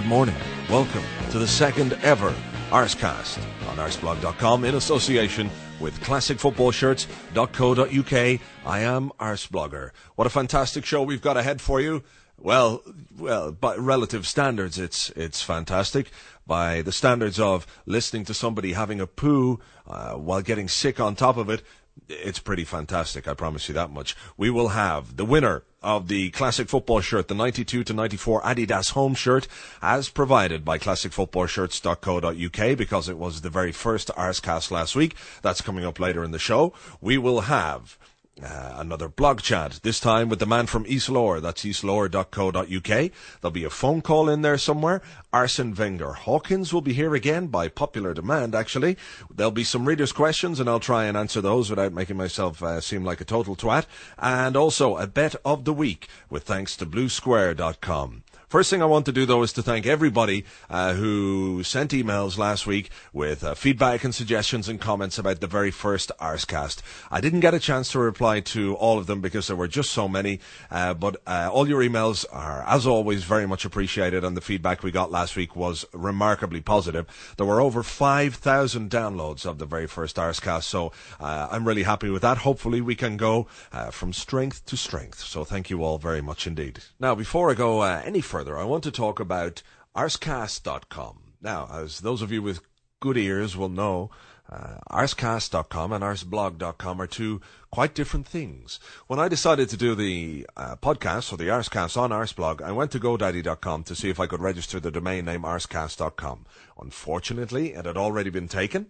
Good morning. Welcome to the second ever Arsecast on arseblog.com in association with classicfootballshirts.co.uk. I am Arseblogger. What a fantastic show we've got ahead for you. Well, well, by relative standards, it's it's fantastic. By the standards of listening to somebody having a poo uh, while getting sick on top of it, it's pretty fantastic. I promise you that much. We will have the winner of the classic football shirt, the 92 to 94 Adidas home shirt, as provided by classicfootballshirts.co.uk because it was the very first Arsecast last week. That's coming up later in the show. We will have uh, another blog chat, this time with the man from East. That's eastlower.co.uk. There'll be a phone call in there somewhere. Arsene Wenger Hawkins will be here again by popular demand, actually. There'll be some readers' questions, and I'll try and answer those without making myself uh, seem like a total twat. And also a bet of the week with thanks to bluesquare.com. First thing I want to do, though, is to thank everybody uh, who sent emails last week with uh, feedback and suggestions and comments about the very first Arsecast. I didn't get a chance to reply to all of them because there were just so many, uh, but uh, all your emails are, as always, very much appreciated, and the feedback we got last week was remarkably positive. There were over 5,000 downloads of the very first Arsecast, so uh, I'm really happy with that. Hopefully, we can go uh, from strength to strength. So thank you all very much indeed. Now, before I go any further, further, I want to talk about arsecast.com. Now, as those of you with good ears will know, uh, arsecast.com and arseblog.com are two quite different things. When I decided to do the uh, podcast or the Arsecast on Arseblog, I went to GoDaddy.com to see if I could register the domain name arsecast.com. Unfortunately, it had already been taken,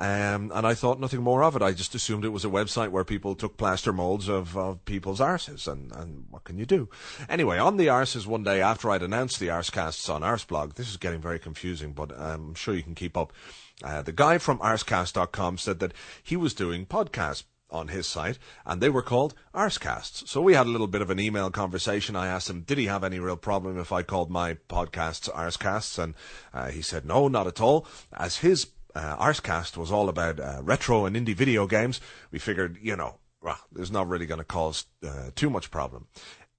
um, and I thought nothing more of it. I just assumed it was a website where people took plaster molds of, of people's arses, and, and what can you do? Anyway, on the arses one day after I'd announced the Arsecasts on Arseblog, this is getting very confusing, but I'm sure you can keep up. Uh, the guy from arsecast.com said that he was doing podcasts on his site, and they were called Arsecasts. So we had a little bit of an email conversation. I asked him, did he have any real problem if I called my podcasts Arsecasts? And uh, he said, no, not at all. As his uh, Arsecast was all about uh, retro and indie video games, we figured, you know, well, there's not really going to cause uh, too much problem.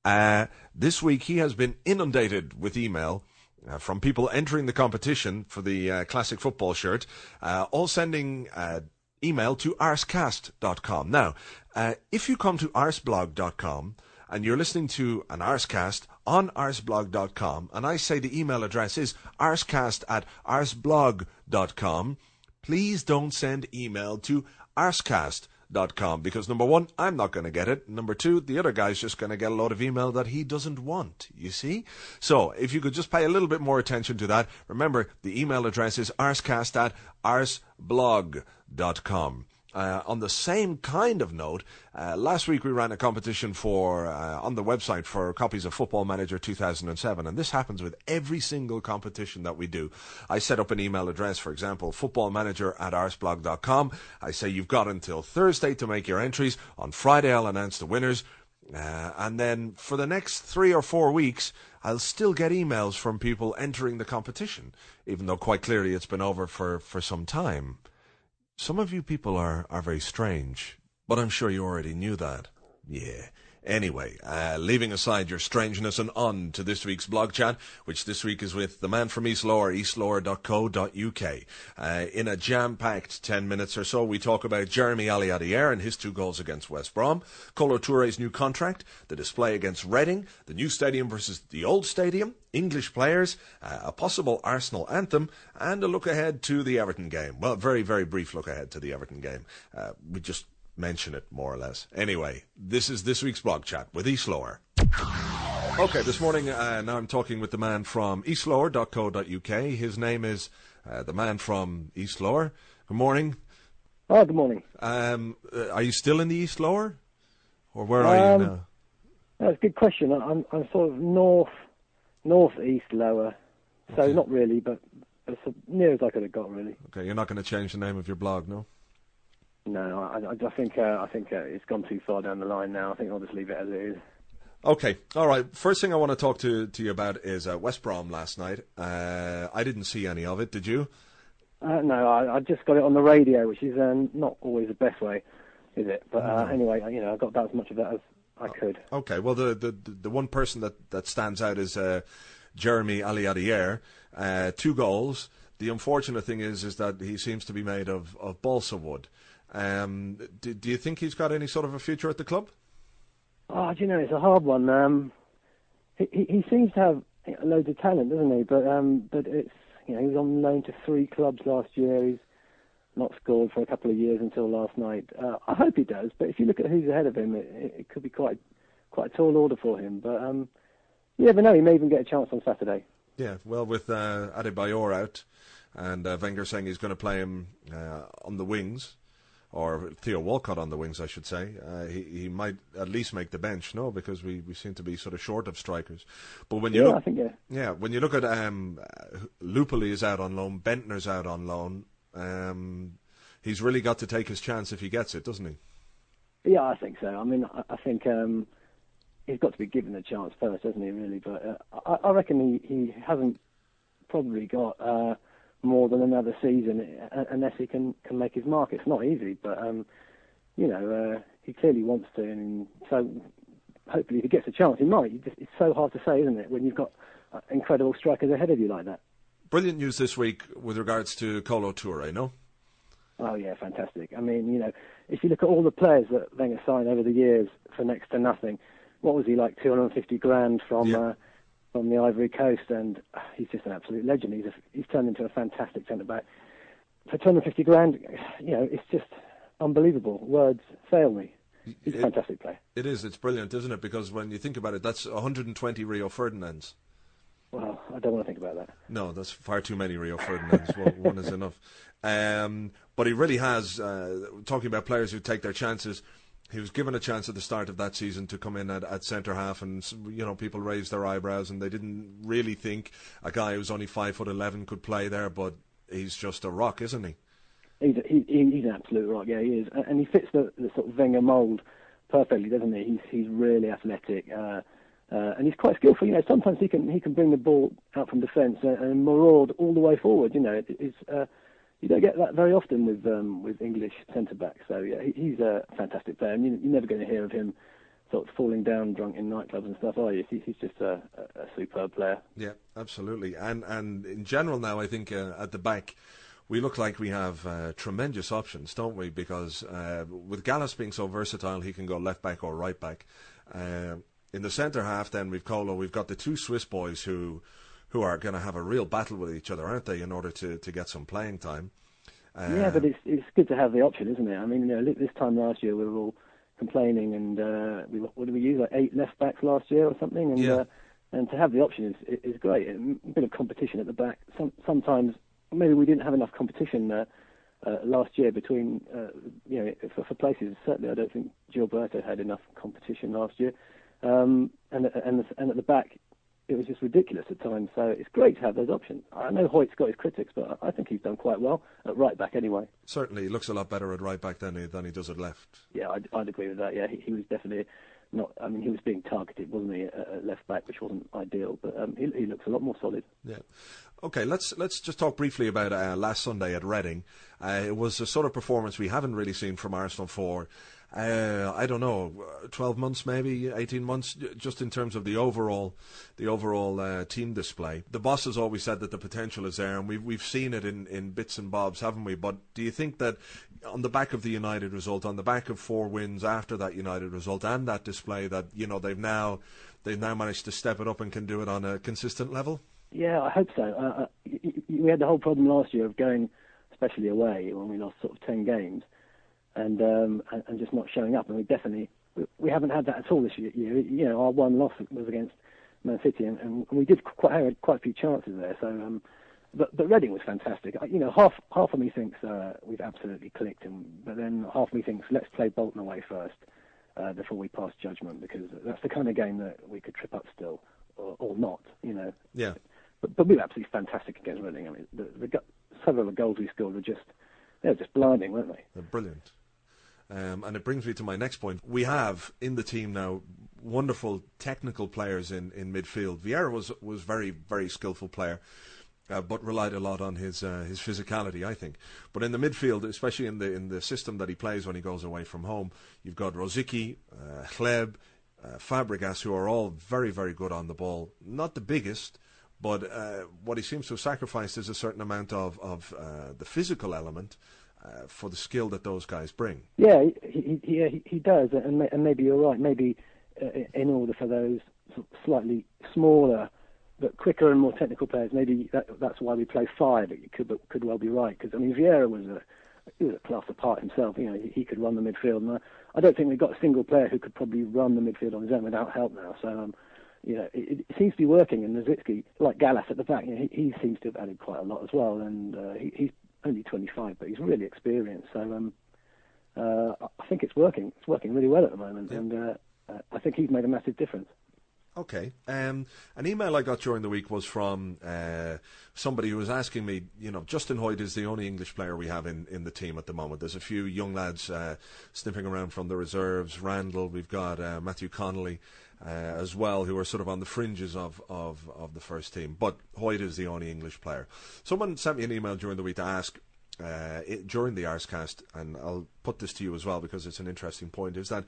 Uh, this week he has been inundated with email uh, from people entering the competition for the uh, classic football shirt, uh, all sending uh, email to arsecast.com. Now, uh, if you come to arseblog.com and you're listening to an arsecast on arseblog.com, and I say the email address is arsecast at arseblog.com, please don't send email to arsecast com because number one, I'm not going to get it. Number two, the other guy's just going to get a lot of email that he doesn't want. You see? So if you could just pay a little bit more attention to that, remember the email address is arsecast at arseblog.com. Uh, on the same kind of note, uh, last week we ran a competition for uh, on the website for copies of Football Manager 2007, and this happens with every single competition that we do. I set up an email address, for example, footballmanager at arseblog.com. I say you've got until Thursday to make your entries. On Friday, I'll announce the winners. Uh, and then for the next three or four weeks, I'll still get emails from people entering the competition, even though quite clearly it's been over for, for some time. Some of you people are, are very strange, but I'm sure you already knew that. Yeah. Anyway, uh, leaving aside your strangeness and on to this week's blog chat, which this week is with the man from East Lower, eastlower.co.uk. Uh, in a jam-packed 10 minutes or so, we talk about Jeremie Aliadiere and his two goals against West Brom, Kolo Toure's new contract, the display against Reading, the new stadium versus the old stadium, English players, uh, a possible Arsenal anthem, and a look ahead to the Everton game. Well, very, very brief look ahead to the Everton game. Uh, we just mention it more or less. Anyway, this is this week's blog chat with East Lower. Okay, this morning uh, now I'm talking with the man from eastlower.co.uk. His name is uh, the man from East Lower. Good morning. Oh, good morning. Um, uh, are you still in the East Lower, or where are you Um, now? That's a good question. I'm, I'm sort of north, north east lower, so Okay. not really, but as near as I could have got, really. Okay, you're not going to change the name of your blog, no? No, I, I, think uh, I think uh, it's gone too far down the line now. I think I'll just leave it as it is. Okay, all right. First thing I want to talk to to you about is uh, West Brom last night. Uh, I didn't see any of it. Did you? Uh, no, I, I just got it on the radio, which is um, not always the best way, is it? But uh, anyway, you know, I got about as much of that as I could. Okay. Well, the the, the, one person that, that stands out is uh, Jeremie Aliadiere. Uh, two goals. The unfortunate thing is is that he seems to be made of, of balsa wood. Um, do, do you think he's got any sort of a future at the club? Oh, do you know, it's a hard one. Um, he, he, seems to have loads of talent, doesn't he? But um, but it's you know he was on loan to three clubs last year. He's not scored for a couple of years until last night. Uh, I hope he does. But if you look at who's ahead of him, it, it, it could be quite quite a tall order for him. But um, you never know. He may even get a chance on Saturday. Yeah. Well, with uh, Adebayor out and uh, Wenger saying he's going to play him uh, on the wings, or Theo Walcott on the wings, I should say, uh, he he might at least make the bench. No, because we, we seem to be sort of short of strikers. But when you Yeah, look I think yeah. Yeah, when you look at um, Lupoli is out on loan, Bendtner's out on loan. Um, he's really got to take his chance if he gets it, doesn't he? Yeah, I think so. I mean, I, I think um, he's got to be given a chance first, hasn't he? Really, but uh, I, I reckon he, he hasn't probably got uh, more than another season uh, unless he can can make his mark. It's not easy, but um, you know, uh, he clearly wants to, and so hopefully, if he gets a chance, he might. It's so hard to say, isn't it, when you've got uh, incredible strikers ahead of you like that? Brilliant news this week with regards to Kolo Toure, no? Oh yeah, fantastic. I mean, you know, if you look at all the players that Wenger signed over the years for next to nothing, what was he like? 250 grand from Yeah. uh, from the Ivory Coast, and he's just an absolute legend. He's a, he's turned into a fantastic centre back for 250 grand. You know, it's just unbelievable. Words fail me. He's a It- fantastic player. It is. It's brilliant, isn't it? Because when you think about it, that's 120 Rio Ferdinands. Well, I don't want to think about that. No, that's far too many Rio Ferdinands. one, one is enough. Um, but he really has. Uh, talking about players who take their chances, he was given a chance at the start of that season to come in at, at centre half, and you know people raised their eyebrows, and they didn't really think a guy who's only five foot eleven could play there. But he's just a rock, isn't he? He's, he, he- he's an absolute rock, yeah, he is, and and he fits the, the sort of Wenger mould perfectly, doesn't he? He's he's really athletic, uh, uh, and he's quite skillful. You know, sometimes he can he can bring the ball out from defence and, and maraud all the way forward. You know, it, it's uh, you don't get that very often with um, with English centre backs. So yeah, he, he's a fantastic player, and you, you're never going to hear of him sort of falling down drunk in nightclubs and stuff, are you? He, he's just a, a, a superb player. Yeah, absolutely. And and in general now, I think uh, at the back, we look like we have uh, tremendous options, don't we? Because uh, with Gallas being so versatile, he can go left back or right back. Uh, in the centre half, then we've Kolo. We've got the two Swiss boys who who are going to have a real battle with each other, aren't they? In order to, to get some playing time. Uh, Yeah, but it's it's good to have the option, isn't it? I mean, you know, this time last year we were all complaining, and uh, we what did we use like eight left backs last year or something, and Yeah. uh, and to have the option is is great. A bit of competition at the back. Some, sometimes maybe we didn't have enough competition uh, uh, last year between uh, you know for, for places. Certainly, I don't think Gilberto had enough competition last year, um, and and and at the back. It was just ridiculous at times, so it's great to have those options. I know Hoyt's got his critics, but I think he's done quite well at right back anyway. certainly, he looks a lot better at right back than he than he does at left. Yeah, I'd, I'd agree with that. Yeah, he, he was definitely not. I mean, he was being targeted, wasn't he, at, at left back, which wasn't ideal. But um, he, he looks a lot more solid. Yeah. Okay, let's let's just talk briefly about uh, last Sunday at Reading. Uh, it was a sort of performance we haven't really seen from Arsenal for, uh, I don't know, uh, twelve months maybe, eighteen months, just in terms of the overall, the overall uh, team display. The boss has always said that the potential is there, and we've we've seen it in, in bits and bobs, haven't we? But do you think that on the back of the United result, on the back of four wins after that United result, and that display, that you know they've now they've now managed to step it up and can do it on a consistent level? Yeah, I hope so. Uh, uh, we had the whole problem last year of going, especially away, when we lost sort of ten games, and um, and, and just not showing up. And we definitely we, we haven't had that at all this year. You know, our one loss was against Man City, and, and we did quite had quite a few chances there. So, um, but but Reading was fantastic. You know, half half of me thinks uh, we've absolutely clicked, and but then half of me thinks let's play Bolton away first uh, before we pass judgment because that's the kind of game that we could trip up still or, or not. You know. Yeah. But, but we were absolutely fantastic against Reading. I mean, the, the, several of the goals we scored were just they were just blinding, weren't they? They're brilliant. Um, and it brings me to my next point. We have in the team now wonderful technical players in, in midfield. Vieira was was very very skillful player, uh, but relied a lot on his uh, his physicality, I think. But in the midfield, especially in the in the system that he plays when he goes away from home, you've got Rosicky, uh, Hleb, uh, Fabregas, who are all very very good on the ball. Not the biggest. But uh, what he seems to have sacrificed is a certain amount of, of uh, the physical element, uh, for the skill that those guys bring. Yeah, he he, he does, and, and maybe you're right. Maybe uh, in order for those slightly smaller but quicker and more technical players, maybe that, that's why we play five. It could but could well be right because I mean Vieira was a he was a class apart himself. You know, he, he could run the midfield, and I, I, don't think we've got a single player who could probably run the midfield on his own without help now. So, um, you know, it, it, seems to be working. And Rosicky, like Gallas at the back, you know, he, he, seems to have added quite a lot as well. And uh, he, only 25, but he's really experienced. So um, uh, I think it's working. It's working really well at the moment, yeah. and uh, uh, I think he's made a massive difference. Okay. Um, an email I got during the week was from uh, somebody who was asking me, you know, Justin Hoyte is the only English player we have in, in the team at the moment. There's a few young lads uh, sniffing around from the reserves. Randall, we've got uh, Matthew Connolly uh, as well, who are sort of on the fringes of, of, of the first team. But Hoyte is the only English player. Someone sent me an email during the week to ask, uh, it, during the Arsecast, and I'll put this to you as well because it's an interesting point, is that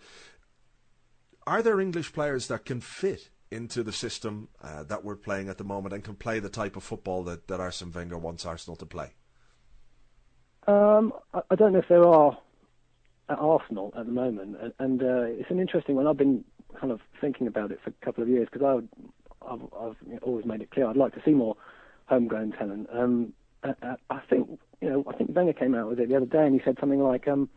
are there English players that can fit into the system uh, that we're playing at the moment and can play the type of football that, that Arsene Wenger wants Arsenal to play? Um, I, I, don't know if there are at Arsenal at the moment, and, and uh, it's an interesting one. I've been kind of thinking about it for a couple of years because I I've, I've always made it clear I'd like to see more homegrown talent. Um, I, I, think you know I think Wenger came out with it the other day, and he said something like. Um,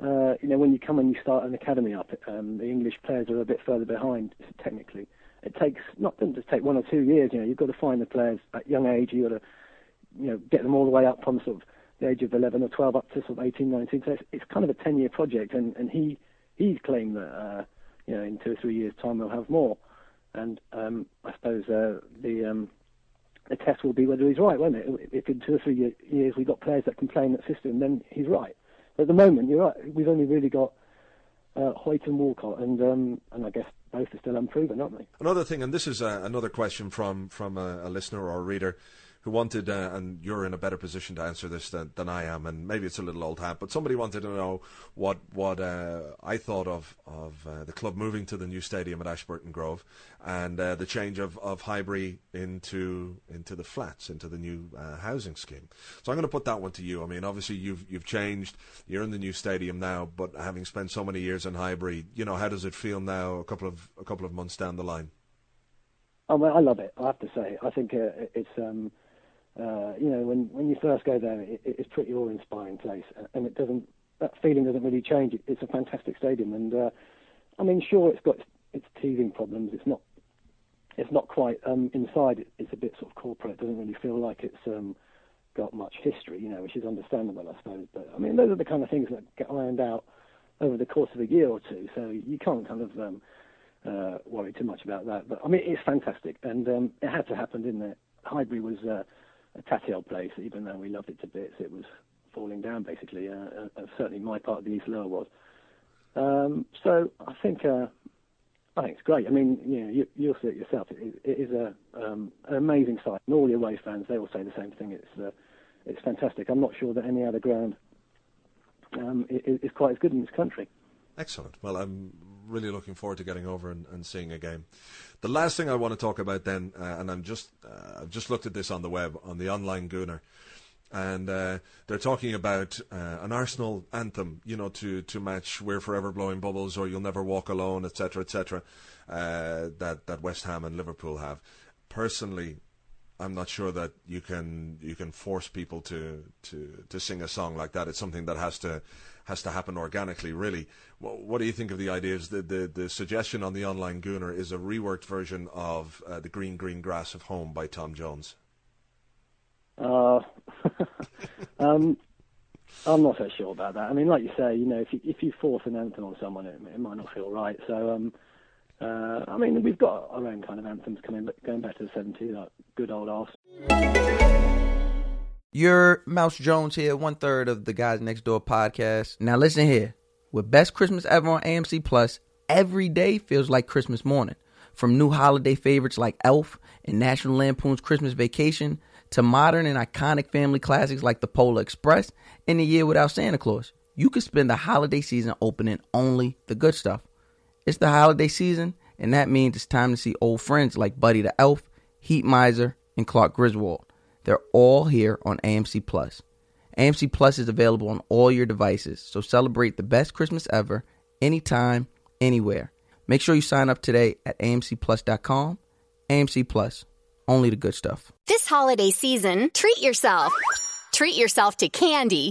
uh, you know, when you come and you start an academy up, um, the English players are a bit further behind technically it takes not doesn't just take one or two years. You know, you've got to find the players at young age. You've got to, you know, get them all the way up from sort of the age of 11 or 12 up to sort of 18, 19. So it's, it's kind of a 10-year project, and and he he's claimed that uh, you know in two or three years' time we'll have more. And um, I suppose uh, the um, the test will be whether he's right, won't it? If in two or three years we've got players that can play in that system, then he's right. But at the moment, you're right. We've only really got uh, Hoyte and Walcott, and um, and I guess both are still unproven, aren't they? Another thing, and this is uh, another question from from a, a, listener or a reader who wanted, uh, and you're in a better position to answer this than, than I am, and maybe it's a little old hat, but somebody wanted to know what what uh, I thought of of uh, the club moving to the new stadium at Ashburton Grove and uh, the change of, of Highbury into into the flats, into the new uh, housing scheme. So I'm going to put that one to you. I mean, obviously you've you've changed, you're in the new stadium now, but having spent so many years in Highbury, you know, how does it feel now, a couple of a couple of months down the line? Oh, well, I love it. I have to say, I think uh, it's. Um, uh, you know, when when you first go there, it, it's pretty awe-inspiring place, and it doesn't that feeling doesn't really change. It, it's a fantastic stadium, and uh, I mean, sure, it's got its teething problems. It's not it's not quite um, inside. It, it's a bit sort of corporate. It doesn't really feel like it's um, got much history, you know, which is understandable, I suppose. But I mean, those are the kind of things that get ironed out over the course of a year or two. So you can't kind of um, uh, worry too much about that. But I mean, it's fantastic, and um, it had to happen, didn't it? Highbury was uh, a tatty old place, even though we loved it to bits. It was falling down basically. Uh, uh, uh, certainly, my part of the East Lower was. Um, so I think uh, I think it's great. I mean, you know, you, will see it yourself. It, it is a um, an amazing site, and all the away fans they all say the same thing. It's uh, it's fantastic. I'm not sure that any other ground um, is, is quite as good in this country. Excellent. Well, I'm really looking forward to getting over and, and seeing a game. The last thing I want to talk about then, uh, and I'm just uh, I've just looked at this on the web on the online Gooner, and uh, they're talking about uh, an Arsenal anthem, you know, to to match "We're Forever Blowing Bubbles" or "You'll Never Walk Alone," etc., etc. Uh, that that West Ham and Liverpool have. Personally, I'm not sure that you can you can force people to, to, to sing a song like that. It's something that has to has to happen organically, really. What, what do you think of the ideas? The, the the suggestion on the online Gooner is a reworked version of uh, the Green Green Grass of Home by Tom Jones. Uh, um, I'm not so sure about that. I mean, like you say, you know, if you, if you force an anthem on someone, it, it might not feel right. So, um, uh, I mean, we've got our own kind of anthems coming, going back to the 70s, like good old arse. You're Mouse Jones here, one third of the Guys Next Door podcast. Now, listen here. With Best Christmas Ever on AMC Plus, every day feels like Christmas morning. From new holiday favorites like Elf and National Lampoon's Christmas Vacation to modern and iconic family classics like The Polar Express and The Year Without Santa Claus, you can spend the holiday season opening only the good stuff. It's the holiday season, and that means it's time to see old friends like Buddy the Elf, Heat Miser, and Clark Griswold. They're all here on AMC Plus. AMC Plus is available on all your devices, so celebrate the best Christmas ever, anytime, anywhere. Make sure you sign up today at amcplus.com. AMC Plus, only the good stuff. This holiday season, treat yourself. Treat yourself to candy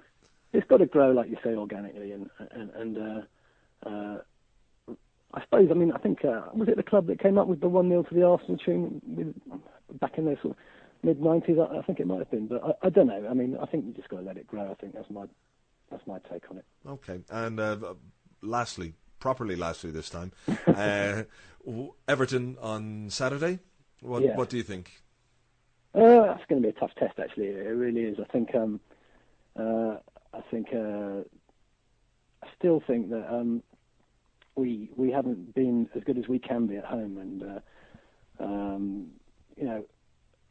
it's got to grow, like you say, organically, and and, and uh, uh, I suppose, I mean, I think uh, was it the club that came up with the one 0 to the Arsenal tune with, back in the sort of mid nineties? I, I, think it might have been, but I, I, don't know. I mean, I think you just got to let it grow. I think that's my that's my take on it. Okay, and uh, lastly, properly, lastly this time, uh, Everton on Saturday. What yeah. what do you think? Uh, that's going to be a tough test, actually. It really is. I think. Um, uh, I think uh, I still think that um, we we haven't been as good as we can be at home, and uh, um, you know,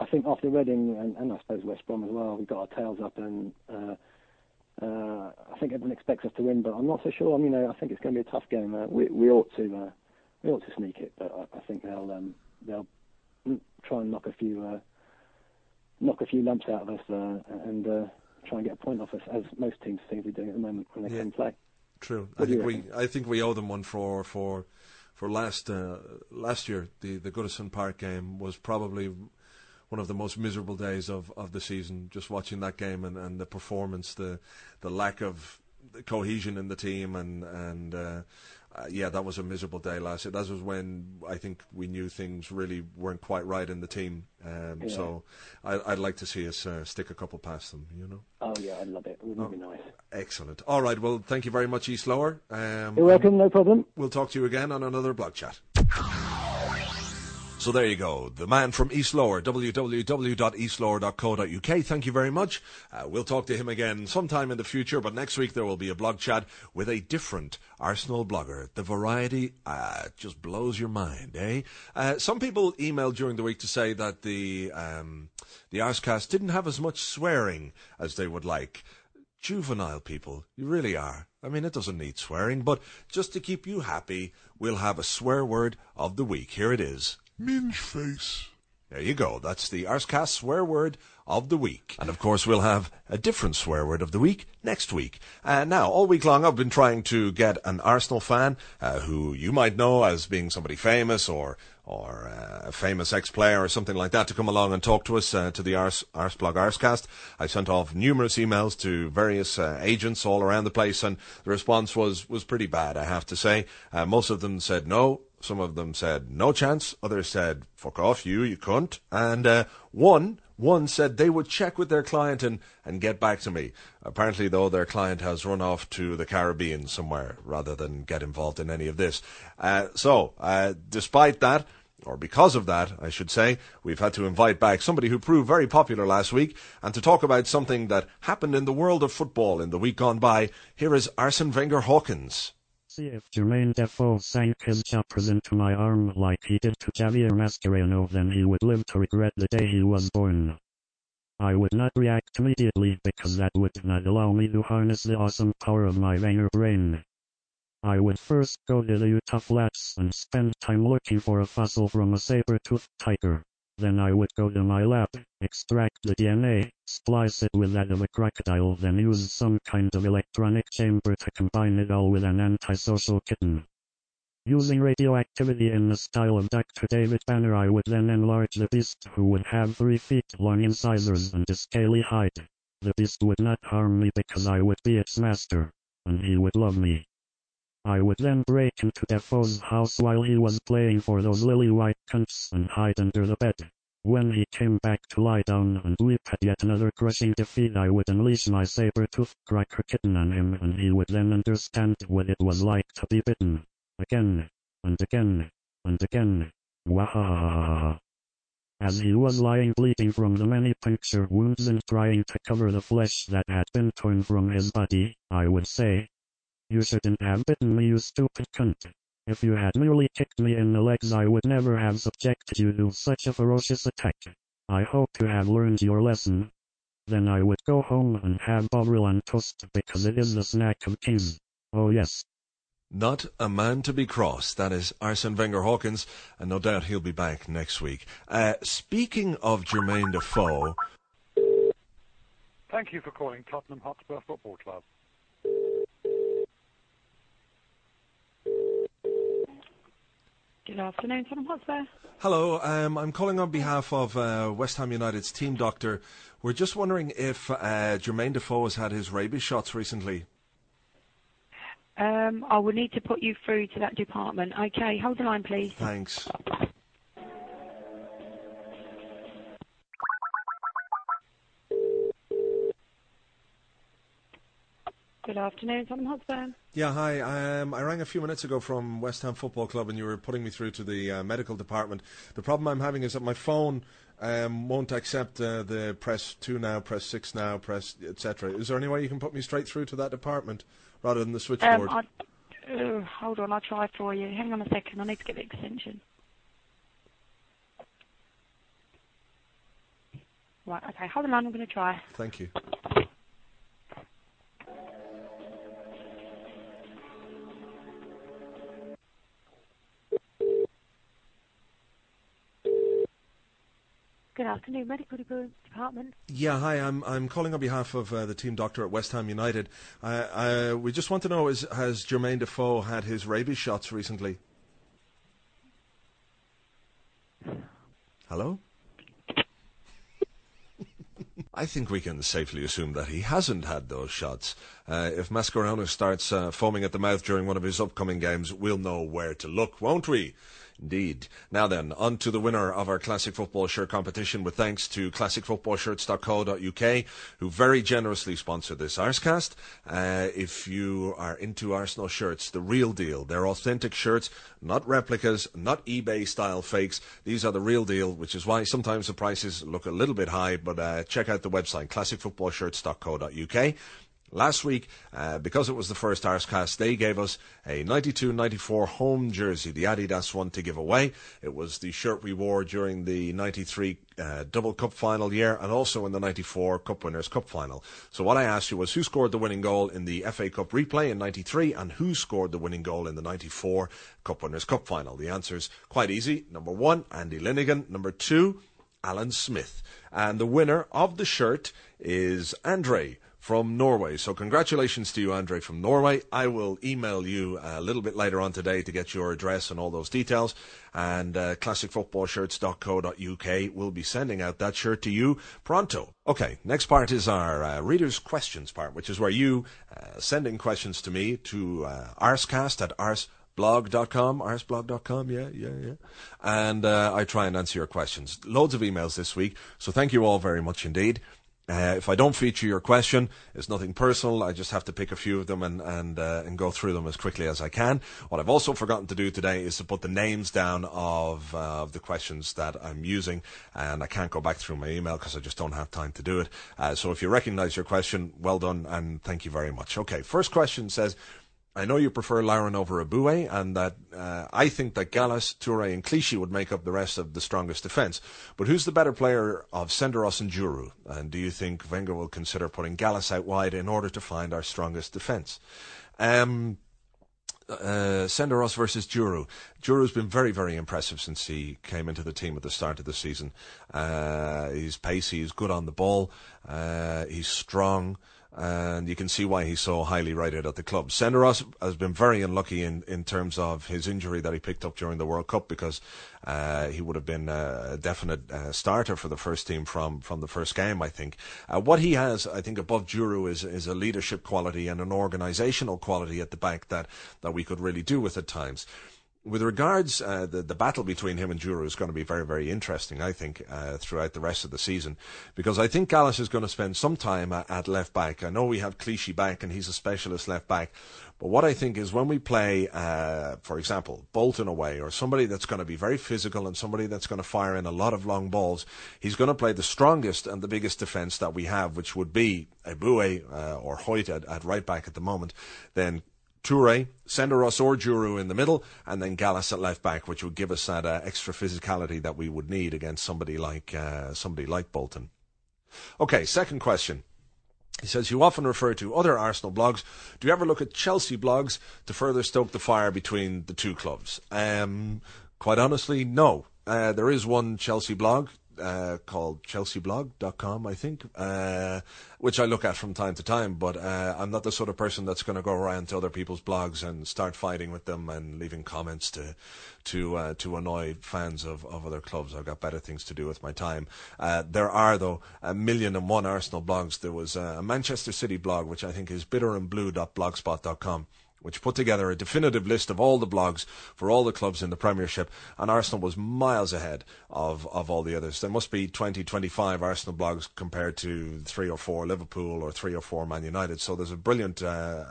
I think after Reading and, and, I suppose West Brom as well, we got our tails up, and uh, uh, I think everyone expects us to win, but I'm not so sure. I mean, you know, I think it's going to be a tough game. Uh, we we ought to uh, we ought to sneak it, but I, I think they'll um, they'll try and knock a few knock a few lumps out of us and try and get a point off us, as most teams seem to be doing at the moment when they yeah. come play. True. What I think we I think we owe them one for for for last uh, last year. The the Goodison Park game was probably one of the most miserable days of, of the season. Just watching that game and, and the performance, the the lack of cohesion in the team, and and uh, uh, yeah, that was a miserable day last year. That was when I think we knew things really weren't quite right in the team. Um, yeah. So I, would like to see us uh, stick a couple past them. You know. Oh yeah, I'd love it. It would oh, be nice. Excellent. All right. Well, thank you very much, East Lower. Um, You're welcome. No problem. We'll talk to you again on another blog chat. So there you go. The man from East Lower, www.eastlower.co.uk. Thank you very much. Uh, we'll talk to him again sometime in the future, but next week there will be a blog chat with a different Arsenal blogger. The variety uh, just blows your mind, eh? Uh, some people emailed during the week to say that the, um, the Arsecast didn't have as much swearing as they would like juvenile people. You really are. I mean, it doesn't need swearing, but just to keep you happy, we'll have a swear word of the week. Here it is. Minge face. There you go. That's the Arsecast swear word of the week. And of course, we'll have a different swear word of the week next week. Uh, now, all week long, I've been trying to get an Arsenal fan uh, who you might know as being somebody famous or or uh, a famous ex-player or something like that to come along and talk to us uh, to the Ars, Arseblog Arsecast. I sent off numerous emails to various uh, agents all around the place, and the response was was pretty bad. I have to say, uh, most of them said no. Some of them said no chance. Others said fuck off you, you cunt. And uh, one one said they would check with their client and, and get back to me. Apparently, though, their client has run off to the Caribbean somewhere rather than get involved in any of this. Uh, so, uh, despite that, or because of that, I should say, we've had to invite back somebody who proved very popular last week, and to talk about something that happened in the world of football in the week gone by, here is Arsene Wenger Hawkins. See if Jermaine Defoe sank his choppers into my arm like he did to Javier Mascherano then he would live to regret the day he was born. I would not react immediately because that would not allow me to harness the awesome power of my Wenger brain. I would first go to the Utah Flats and spend time looking for a fossil from a saber-toothed tiger. Then I would go to my lab, extract the DNA, splice it with that of a crocodile, then use some kind of electronic chamber to combine it all with an antisocial kitten. Using radioactivity in the style of Dr. David Banner I would then enlarge the beast who would have three feet long incisors and a scaly hide. The beast would not harm me because I would be its master, and he would love me. I would then break into Defoe's house while he was playing for those lily white cunts and hide under the bed. When he came back to lie down and weep at yet another crushing defeat I would unleash my saber-toothed cracker kitten on him and he would then understand what it was like to be bitten. Again, and again, and again. Wahahaha. As he was lying bleeding from the many puncture wounds and trying to cover the flesh that had been torn from his body, I would say, you shouldn't have bitten me, you stupid cunt. If you had merely kicked me in the legs, I would never have subjected you to such a ferocious attack. I hope you have learned your lesson. Then I would go home and have bovril on toast because it is the snack of kings. Oh yes. Not a man to be crossed. That is Arsene Wenger Hawkins, and no doubt he'll be back next week. Uh, speaking of Jermaine Defoe. Thank you for calling Tottenham Hotspur Football Club. Good afternoon, Tottenham Hotspur. Hello, um, I'm calling on behalf of uh, West Ham United's team doctor. We're just wondering if uh, Jermaine Defoe has had his rabies shots recently. Um, I will need to put you through to that department. Okay, hold the line, please. Thanks. Good afternoon, Tottenham Hotspur. Yeah, hi. Um, I rang a few minutes ago from West Ham Football Club, and you were putting me through to the uh, medical department. The problem I'm having is that my phone um, won't accept uh, the press two now, press six now, press etc. Is there any way you can put me straight through to that department rather than the switchboard? Um, I, uh, hold on, I'll try for you. Hang on a second, I need to get the extension. Right, okay, hold on, I'm going to try. Thank you. Good afternoon, medical department. Yeah, hi. I'm I'm calling on behalf of uh, the team doctor at West Ham United. Uh, we just want to know: is has Jermaine Defoe had his rabies shots recently? Hello. I think we can safely assume that he hasn't had those shots. Uh, if Mascherano starts uh, foaming at the mouth during one of his upcoming games, we'll know where to look, won't we? Indeed. Now then, on to the winner of our Classic Football Shirt competition with thanks to classicfootballshirts.co.uk, who very generously sponsored this Arsecast. Uh, if you are into Arsenal shirts, the real deal. They're authentic shirts, not replicas, not eBay style fakes. These are the real deal, which is why sometimes the prices look a little bit high, but uh, check out the website, classicfootballshirts.co.uk. Last week, uh, because it was the first Arsecast, they gave us a 92-94 home jersey, the Adidas one to give away. It was the shirt we wore during the 93 uh, double cup final year and also in the 94 Cup Winners' Cup final. So what I asked you was who scored the winning goal in the FA Cup replay in 93 and who scored the winning goal in the 94 Cup Winners' Cup final? The answer's quite easy. Number one, Andy Linighan. Number two, Alan Smith. And the winner of the shirt is Andre from Norway. So congratulations to you, Andre from Norway. I will email you a little bit later on today to get your address and all those details. And uh, classicfootballshirts.co.uk will be sending out that shirt to you pronto. Okay, next part is our uh, readers' questions part, which is where you uh, send in questions to me to uh, arsecast at arseblog.com, arseblog.com, yeah, yeah, yeah. And uh, I try and answer your questions. Loads of emails this week, so thank you all very much indeed. Uh, if I don't feature your question, it's nothing personal. I just have to pick a few of them and and uh, and go through them as quickly as I can. What I've also forgotten to do today is to put the names down of uh, of the questions that I'm using, and I can't go back through my email because I just don't have time to do it. Uh, so if you recognise your question, well done and thank you very much. Okay, first question says. I know you prefer Lauren over Eboue, and that uh, I think that Gallas, Toure, and Clichy would make up the rest of the strongest defence. But who's the better player of Senderos and Djourou? And do you think Wenger will consider putting Gallas out wide in order to find our strongest defence? Um, uh, Senderos versus Djourou. Djourou's been very, very impressive since he came into the team at the start of the season. Uh, he's pacey, he's good on the ball, uh, he's strong and you can see why he's so highly rated at the club. Senderos has been very unlucky in, in terms of his injury that he picked up during the World Cup because uh, he would have been a definite uh, starter for the first team from, from the first game, I think. Uh, what he has, I think, above Djourou is, is a leadership quality and an organisational quality at the back that, that we could really do with at times with regards uh, the the battle between him and Djourou is going to be very very interesting. I think uh, throughout the rest of the season because I think Gallas is going to spend some time at, at left back. I know we have Clichy back and he's a specialist left back, but what I think is when we play, uh, for example, Bolton away or somebody that's going to be very physical and somebody that's going to fire in a lot of long balls, he's going to play the strongest and the biggest defence that we have, which would be Eboue uh, or Hoyte at, at right back at the moment. Then Toure, Senderos or Djourou in the middle, and then Gallas at left back, which would give us that uh, extra physicality that we would need against somebody like uh, somebody like Bolton. Okay, second question. He says, You often refer to other Arsenal blogs. Do you ever look at Chelsea blogs to further stoke the fire between the two clubs? Um, quite honestly, no. Uh, there is one Chelsea blog uh, called chelseablog.com, I think, uh, which I look at from time to time. But uh, I'm not the sort of person that's going to go around to other people's blogs and start fighting with them and leaving comments to to uh, to annoy fans of, of other clubs. I've got better things to do with my time. Uh, there are though a million and one Arsenal blogs. There was a Manchester City blog, which I think is bitterandblue.blogspot.com which put together a definitive list of all the blogs for all the clubs in the Premiership, and Arsenal was miles ahead of, of all the others. There must be 20, 25 Arsenal blogs compared to three or four Liverpool or three or four Man United. So there's a brilliant uh,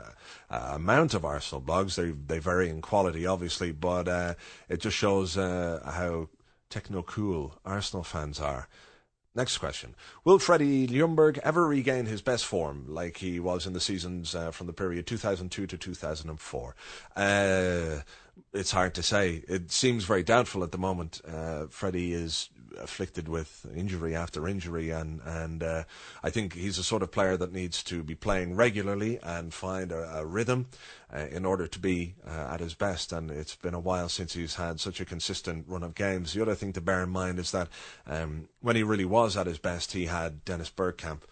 uh, amount of Arsenal blogs. They they vary in quality, obviously, but uh, it just shows uh, how techno cool Arsenal fans are. Next question. Will Freddie Ljungberg ever regain his best form like he was in the seasons uh, from the period 2002 to 2004? Uh, it's hard to say. It seems very doubtful at the moment. Uh, Freddie is afflicted with injury after injury, and and uh, I think he's a sort of player that needs to be playing regularly and find a, a rhythm uh, in order to be uh, at his best. And it's been a while since he's had such a consistent run of games. The other thing to bear in mind is that um, when he really was at his best, he had Dennis Bergkamp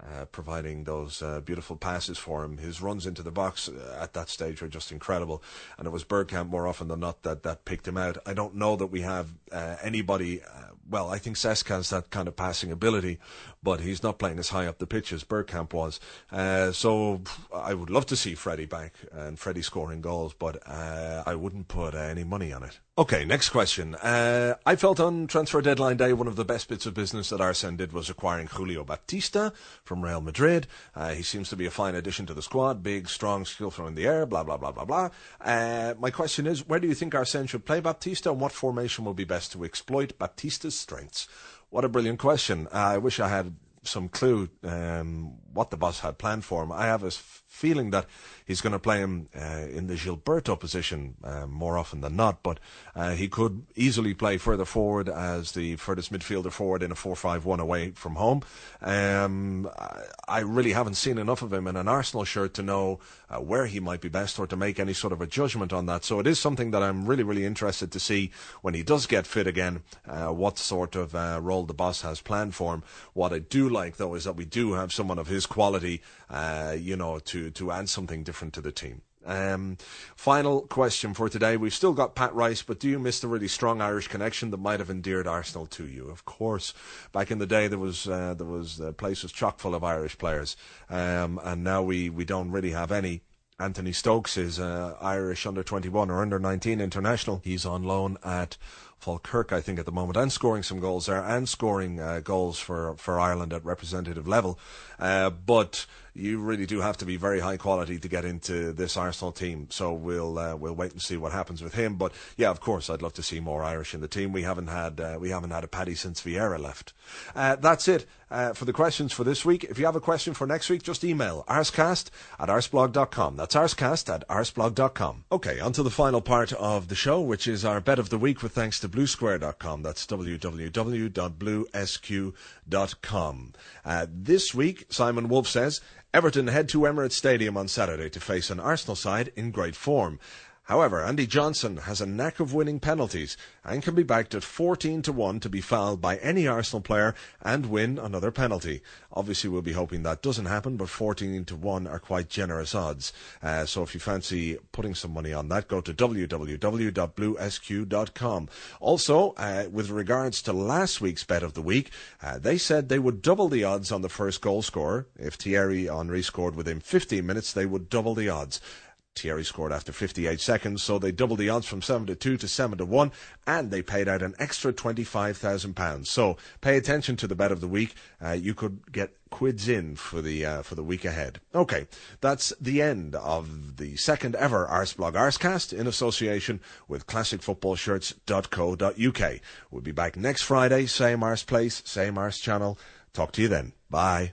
uh, providing those uh, beautiful passes for him. His runs into the box uh, at that stage were just incredible, and it was Bergkamp more often than not that, that picked him out. I don't know that we have uh, anybody. Uh, well, I think Cesc has that kind of passing ability, but he's not playing as high up the pitch as Bergkamp was. so I would love to see Freddie back and Freddie scoring goals, but I wouldn't put any money on it. Okay, next question. Uh, I felt on transfer deadline day one of the best bits of business that Arsene did was acquiring Julio Baptista from Real Madrid. Uh, he seems to be a fine addition to the squad, big, strong, skillful in the air, blah, blah, blah, blah, blah. Uh, my question is, where do you think Arsene should play Baptista and what formation will be best to exploit Baptista's strengths? What a brilliant question. I wish I had some clue um, what the boss had planned for him. I have a feeling that he's going to play him uh, in the Gilberto position uh, more often than not, but uh, he could easily play further forward as the furthest midfielder forward in a 4-5-1 away from home. Um, I really haven't seen enough of him in an Arsenal shirt to know uh, where he might be best or to make any sort of a judgment on that. So it is something that I'm really, really interested to see when he does get fit again, uh, what sort of uh, role the boss has planned for him. What I do like, though, is that we do have someone of his quality, you know, to, to add something different to the team. Um, final question for today. We've still got Pat Rice, but do you miss the really strong Irish connection that might have endeared Arsenal to you? Of course. Back in the day, there was uh, there was the place was chock full of Irish players, um, and now we we don't really have any. Anthony Stokes is uh, Irish under 21 or under 19 international. He's on loan at Falkirk, I think, at the moment, and scoring some goals there, and scoring uh, goals for, for Ireland at representative level. Uh, but you really do have to be very high quality to get into this Arsenal team. So we'll uh, we'll wait and see what happens with him. But yeah, of course, I'd love to see more Irish in the team. We haven't had uh, we haven't had a Paddy since Vieira left. Uh, that's it uh, for the questions for this week. If you have a question for next week, just email arsecast at arseblog.com. That's arsecast at arseblog.com. Okay, on to the final part of the show, which is our bet of the week with thanks to bluesquare.com. That's www.bluesq.com. Uh, this week, Simon Wolf says, Everton head to Emirates Stadium on Saturday to face an Arsenal side in great form. However, Andy Johnson has a knack of winning penalties and can be backed at 14 to 1 to be fouled by any Arsenal player and win another penalty. Obviously, we'll be hoping that doesn't happen, but 14 to 1 are quite generous odds. Uh, so if you fancy putting some money on that, go to www.bluesq.com. Also, uh, with regards to last week's bet of the week, uh, they said they would double the odds on the first goal scorer. If Thierry Henry scored within 15 minutes, they would double the odds. Thierry scored after 58 seconds, so they doubled the odds from 7 to 2 to 7 to 1, and they paid out an extra £25,000. So pay attention to the bet of the week. Uh, you could get quids in for the uh, for the week ahead. Okay, that's the end of the second ever Arseblog Arsecast in association with classicfootballshirts.co.uk. We'll be back next Friday, same Ars place, same Ars channel. Talk to you then. Bye.